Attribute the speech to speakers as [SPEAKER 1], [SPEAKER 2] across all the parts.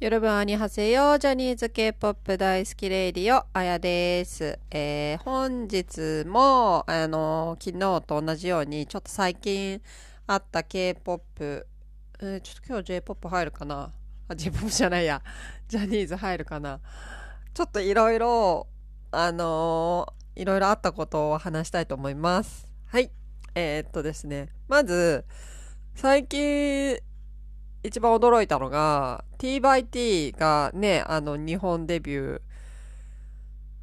[SPEAKER 1] ヨルブアニハセヨジャニーズ K-POP 大好きレイディオ、あやです。えー、本日も、あの、昨日と同じように、ちょっと最近あった K-POP、えー、ちょっと今日 J-POP 入るかな？あ、J-POP じゃないや。ジャニーズ入るかな？ちょっといろいろ、あのー、いろいろあったことを話したいと思います。はい。えー、っとですね。まず、最近、一番驚いたのが、t by t がね、あの、日本デビュー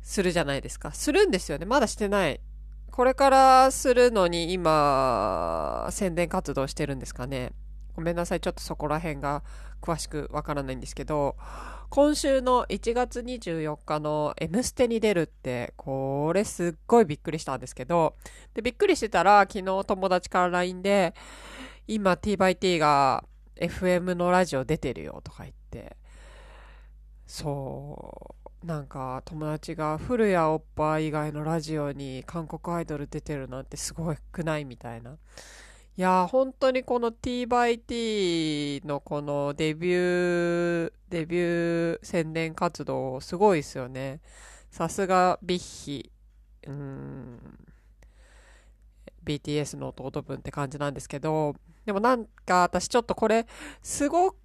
[SPEAKER 1] するじゃないですか。するんですよね。まだしてない。これからするのに今、宣伝活動してるんですかね。ごめんなさい。ちょっとそこら辺が詳しくわからないんですけど、今週の1月24日の M ステに出るって、これすっごいびっくりしたんですけど、で、びっくりしてたら昨日友達から LINE で、今 t by t が FM のラジオ出てるよとか言って、そう、なんか友達が古谷おっぱい以外のラジオに韓国アイドル出てるなんてすごくないみたいな。いや本当にこの t by t のこのデビュー、デビュー宣伝活動すごいですよね。さすがビッヒ。うん。BTS の弟分って感じなんですけど、でもなんか私ちょっとこれ、すご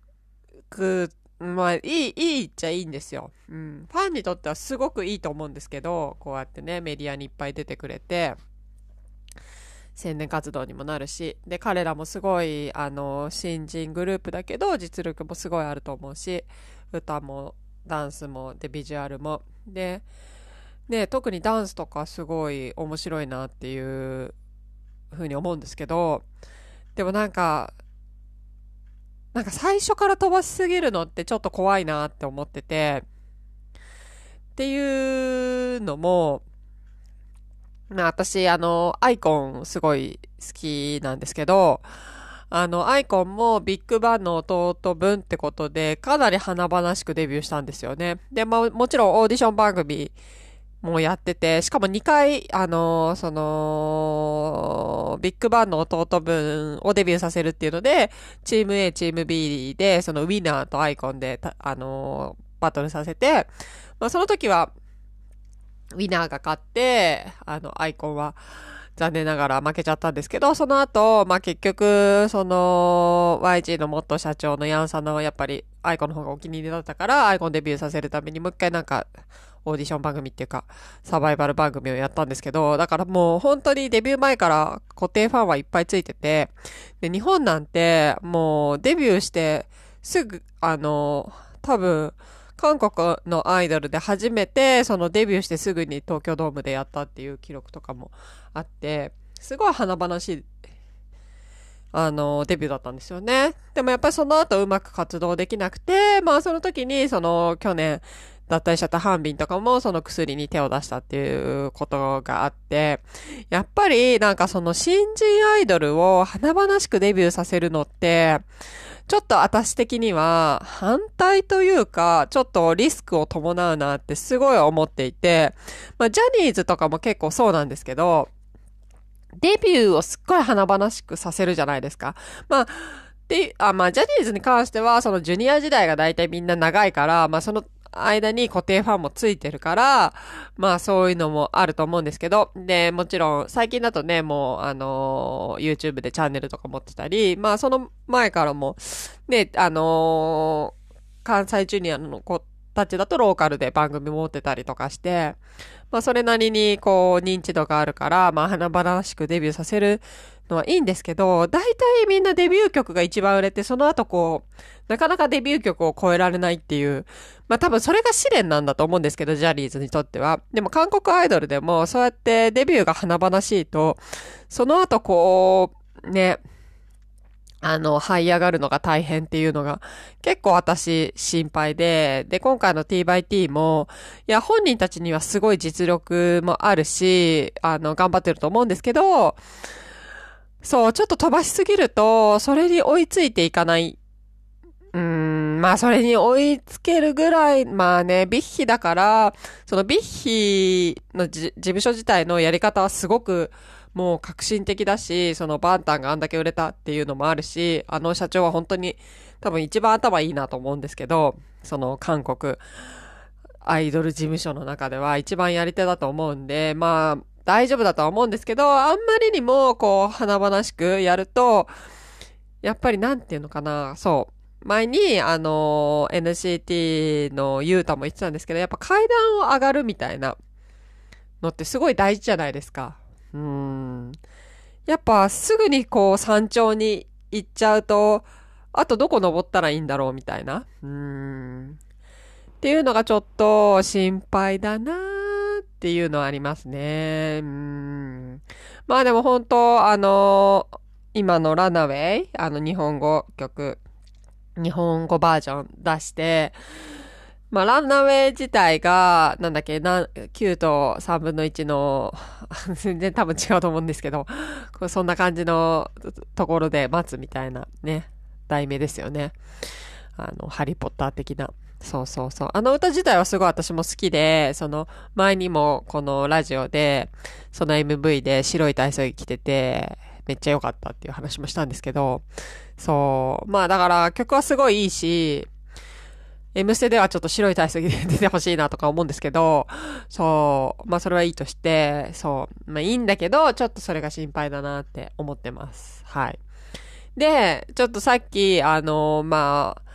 [SPEAKER 1] く、まあ、いい、いいっちゃいいんですよ。うん。ファンにとってはすごくいいと思うんですけど、こうやってね、メディアにいっぱい出てくれて、宣伝活動にもなるし、で、彼らもすごい、あの、新人グループだけど、実力もすごいあると思うし、歌も、ダンスも、で、ビジュアルも。で、ね、特にダンスとかすごい面白いなっていうふうに思うんですけど、でもなんか、なんか最初から飛ばしすぎるのってちょっと怖いなって思ってて、っていうのも、まあ私、あの、アイコンすごい好きなんですけど、あの、アイコンもビッグバンの弟分ってことで、かなり華々しくデビューしたんですよね。で、まあもちろんオーディション番組もやってて、しかも2回、あのー、その、ビッグバンの弟分をデビューさせるっていうので、チーム A、チーム B で、そのウィナーとアイコンで、あのー、バトルさせて、まあ、その時は、ウィナーが勝って、あの、アイコンは、残念ながら負けちゃったんですけど、その後、まあ、結局、その、YG の元社長のヤンさんの、やっぱり、アイコンの方がお気に入りだったから、アイコンデビューさせるために、もう一回なんか、オーディション番組っていうか、サバイバル番組をやったんですけど、だからもう本当にデビュー前から固定ファンはいっぱいついてて、で、日本なんてもうデビューしてすぐ、あの、多分、韓国のアイドルで初めて、そのデビューしてすぐに東京ドームでやったっていう記録とかもあって、すごい華々しい、あの、デビューだったんですよね。でもやっぱりその後うまく活動できなくて、まあその時に、その去年、脱退しちゃったハンビンとかもその薬に手を出したっていうことがあって、やっぱりなんかその新人アイドルを華々しくデビューさせるのって、ちょっと私的には反対というか、ちょっとリスクを伴うなってすごい思っていて、まあジャニーズとかも結構そうなんですけど、デビューをすっごい華々しくさせるじゃないですか。まあ、で、あ、まあ、ジャニーズに関しては、そのジュニア時代が大体みんな長いから、まあ、その間に固定ファンもついてるから、まあそういうのもあると思うんですけど、で、もちろん最近だとね、もうあのー、YouTube でチャンネルとか持ってたり、まあその前からも、ね、あのー、関西ジュニアの子たちだとローカルで番組持ってたりとかして、まあそれなりにこう認知度があるから、まあ華々しくデビューさせるのはいいんですけど、大体みんなデビュー曲が一番売れて、その後こう、なかなかデビュー曲を超えられないっていう、まあ多分それが試練なんだと思うんですけど、ジャニーズにとっては。でも韓国アイドルでも、そうやってデビューが華々しいと、その後こう、ね、あの、這い上がるのが大変っていうのが結構私心配で、で、今回の t by t も、いや、本人たちにはすごい実力もあるし、あの、頑張ってると思うんですけど、そう、ちょっと飛ばしすぎると、それに追いついていかない。うーん、まあそれに追いつけるぐらい、まあね、ビッヒだから、そのビッヒの事務所自体のやり方はすごく、もう革新的だし、そのバンタンがあんだけ売れたっていうのもあるし、あの社長は本当に多分一番頭いいなと思うんですけど、その韓国アイドル事務所の中では一番やり手だと思うんで、まあ、大丈夫だとは思うんですけど、あんまりにもこう、華々しくやると、やっぱりなんていうのかな、そう。前に、あの、NCT のユータも言ってたんですけど、やっぱ階段を上がるみたいなのってすごい大事じゃないですか。うん。やっぱすぐにこう山頂に行っちゃうと、あとどこ登ったらいいんだろうみたいな。うん。っていうのがちょっと心配だなっていうのはありますね。うん。まあでも本当、あの今のランナウェイ、あの日本語曲、日本語バージョン出して、まあ、ランナウェイ自体が、なんだっけ、な、9と3分の1の、全然多分違うと思うんですけど、そんな感じのところで待つみたいなね、題名ですよね。あの、ハリーポッター的な。そうそうそう。あの歌自体はすごい私も好きで、その、前にもこのラジオで、その MV で白い体操着着てて、めっちゃ良かったっていう話もしたんですけど、そう。まあだから曲はすごいいいし、M ステではちょっと白い体操着で出てほしいなとか思うんですけど、そう、まあそれはいいとして、そう、まあいいんだけど、ちょっとそれが心配だなって思ってます。はい。で、ちょっとさっき、あの、まあ、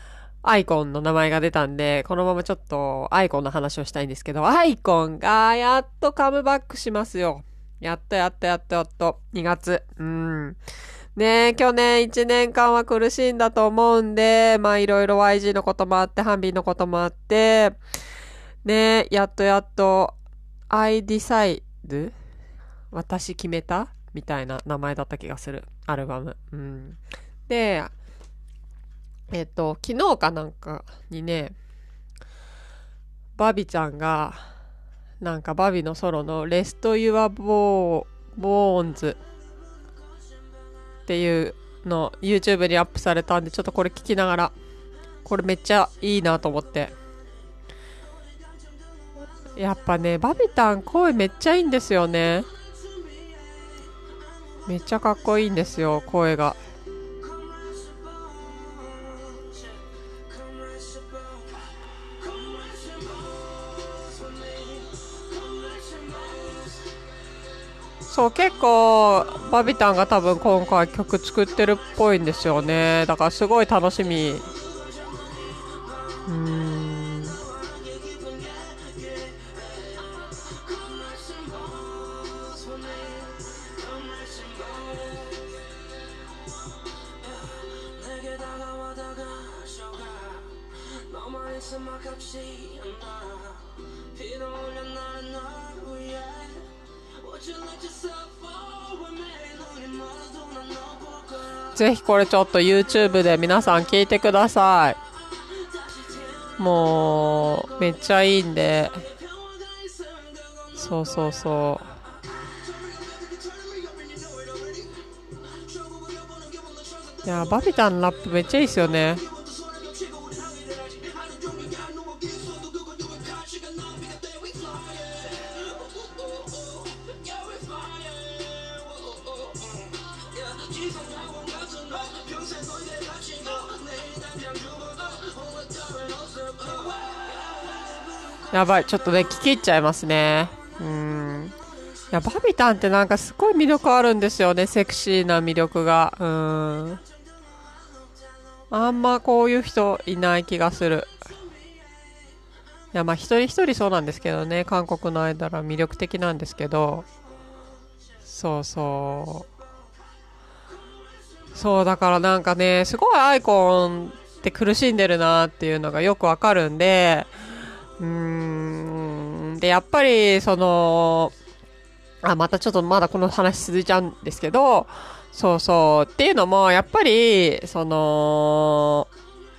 [SPEAKER 1] アイコンの名前が出たんで、このままちょっとアイコンの話をしたいんですけど、アイコンがやっとカムバックしますよ。やっとやっとやっとやっと、2月。うん。ね去年1年間は苦しいんだと思うんで、まあいろいろ YG のこともあって、ハンビーのこともあって、ねやっとやっと、I decide? 私決めた？みたいな名前だった気がする。アルバム。うん。で、えっと、昨日かなんかにね、バビちゃんが、なんかバビのソロのレスト・ユア・ボー、ボーンズっていうの YouTube にアップされたんで、ちょっとこれ聞きながら、これめっちゃいいなと思って。やっぱね、バビタン声めっちゃいいんですよね。めっちゃかっこいいんですよ、声が。そう、結構、バビタンが多分今回曲作ってるっぽいんですよね。だからすごい楽しみ。うん。ぜひこれちょっと YouTube で皆さん聞いてください。もう、めっちゃいいんで。そうそうそう。いや、バビタンのラップめっちゃいいっすよね。やばい、ちょっとね、聞き入っちゃいますね。うん。いや、バビタンってなんかすごい魅力あるんですよね、セクシーな魅力が。うん。あんまこういう人いない気がする。いや、まあ一人一人そうなんですけどね、韓国の間は魅力的なんですけど、そうそう。そう、だからなんかね、すごいアイコンって苦しんでるなっていうのがよくわかるんで、うーん。で、やっぱり、その、あ、またちょっとまだこの話続いちゃうんですけど、そうそう。っていうのも、やっぱり、その、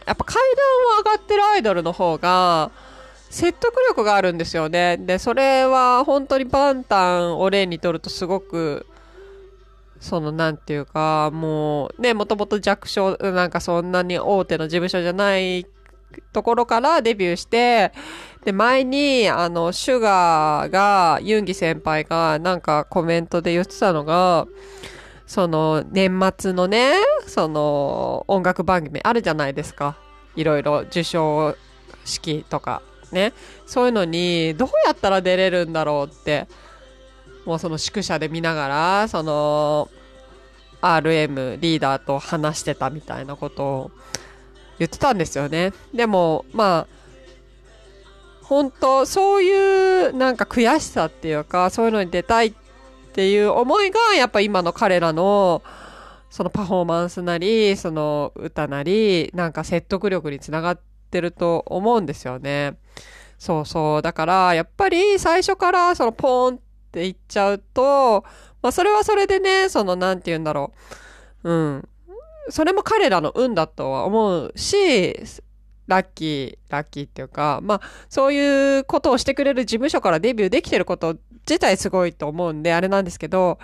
[SPEAKER 1] やっぱ階段を上がってるアイドルの方が、説得力があるんですよね。で、それは本当にバンタンを例にとるとすごく、その、なんていうか、もう、ね、もともと弱小、なんかそんなに大手の事務所じゃないところからデビューして、で、前に、あの、シュガーが、ユンギ先輩が、なんかコメントで言ってたのが、その年末のね、その音楽番組あるじゃないですか。いろいろ受賞式とかね。そういうのにどうやったら出れるんだろうって、もうその宿舎で見ながら、その RM リーダーと話してたみたいなことを言ってたんですよね。でも、まあ、本当そういうなんか悔しさっていうか、そういうのに出たいっていう思いが、やっぱ今の彼らの、そのパフォーマンスなり、その歌なり、なんか説得力につながってると思うんですよね。そうそう。だから、やっぱり最初からそのポーンって言っちゃうと、まあそれはそれでね、そのなんて言うんだろう。うん。それも彼らの運だとは思うし、ラッキー、ラッキーっていうか、まあ、そういうことをしてくれる事務所からデビューできてること自体すごいと思うんで、あれなんですけど、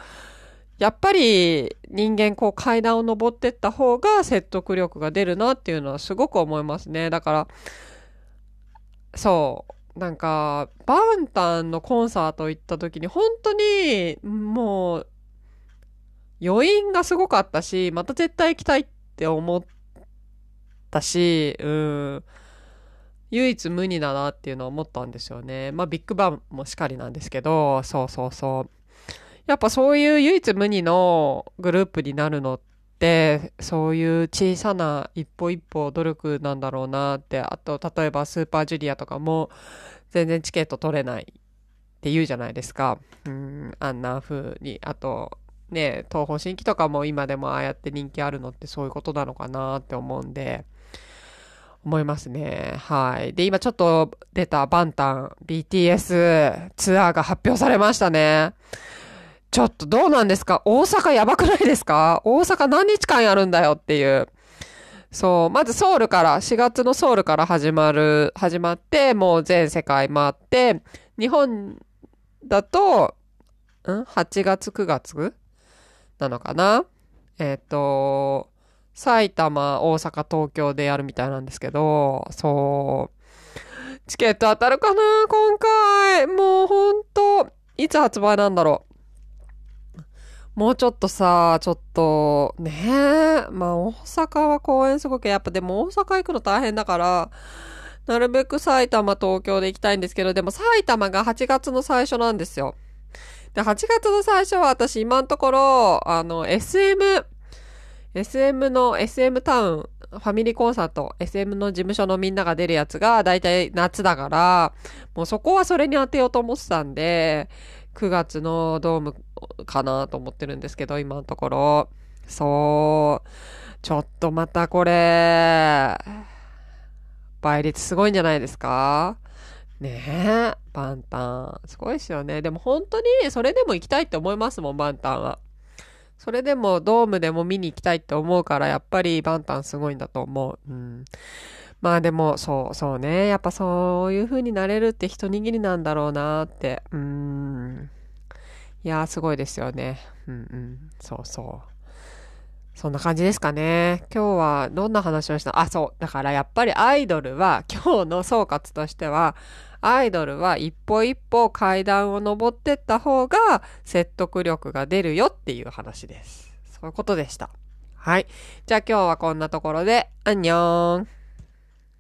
[SPEAKER 1] やっぱり人間こう階段を登ってった方が説得力が出るなっていうのはすごく思いますね。だから、そう、なんか、バウンタンのコンサート行った時に本当にもう余韻がすごかったし、また絶対行きたいって思ったし、うん。唯一無二だなっていうのは思ったんですよね。まあビッグバンもしかりなんですけど、そうそうそう。やっぱそういう唯一無二のグループになるのって、そういう小さな一歩一歩努力なんだろうなって、あと例えばスーパージュリアとかも全然チケット取れないって言うじゃないですか。うん、あんな風に。あと、ね、東方神起とかも今でもああやって人気あるのってそういうことなのかなって思うんで、思いますね。はい。で、今ちょっと出たバンタン BTS ツアーが発表されましたね。ちょっとどうなんですか？大阪やばくないですか？大阪何日間やるんだよっていう。そう。まずソウルから、4月のソウルから始まる、始まって、もう全世界回って、日本だと、ん ?8 月9月？なのかな？えっ、ー、と、埼玉、大阪、東京でやるみたいなんですけど、そう。チケット当たるかな？今回。もうほんと、いつ発売なんだろう？もうちょっとさ、ちょっと、ねえ。まあ、大阪は公演すごく、やっぱでも大阪行くの大変だから、なるべく埼玉、東京で行きたいんですけど、でも埼玉が8月の最初なんですよ。で、8月の最初は私今のところ、あの、SM、SM の SM タウン、ファミリーコンサート、SM の事務所のみんなが出るやつがだいたい夏だから、もうそこはそれに当てようと思ってたんで、9月のドームかなと思ってるんですけど、今のところ。そう。ちょっとまたこれ、倍率すごいんじゃないですか？ねえ、バンタン。すごいですよね。でも本当にそれでも行きたいって思いますもん、バンタンは。それでもドームでも見に行きたいって思うから、やっぱりバンタンすごいんだと思う。うん。まあでも、そう、そうね。やっぱそういう風になれるって一握りなんだろうなって。うん。いやー、すごいですよね。うんうん。そうそう。そんな感じですかね。今日はどんな話をした？あ、そう。だからやっぱりアイドルは、今日の総括としては、アイドルは一歩一歩階段を登ってった方が説得力が出るよっていう話です。そういうことでした。はい。じゃあ今日はこんなところで、アンニョン。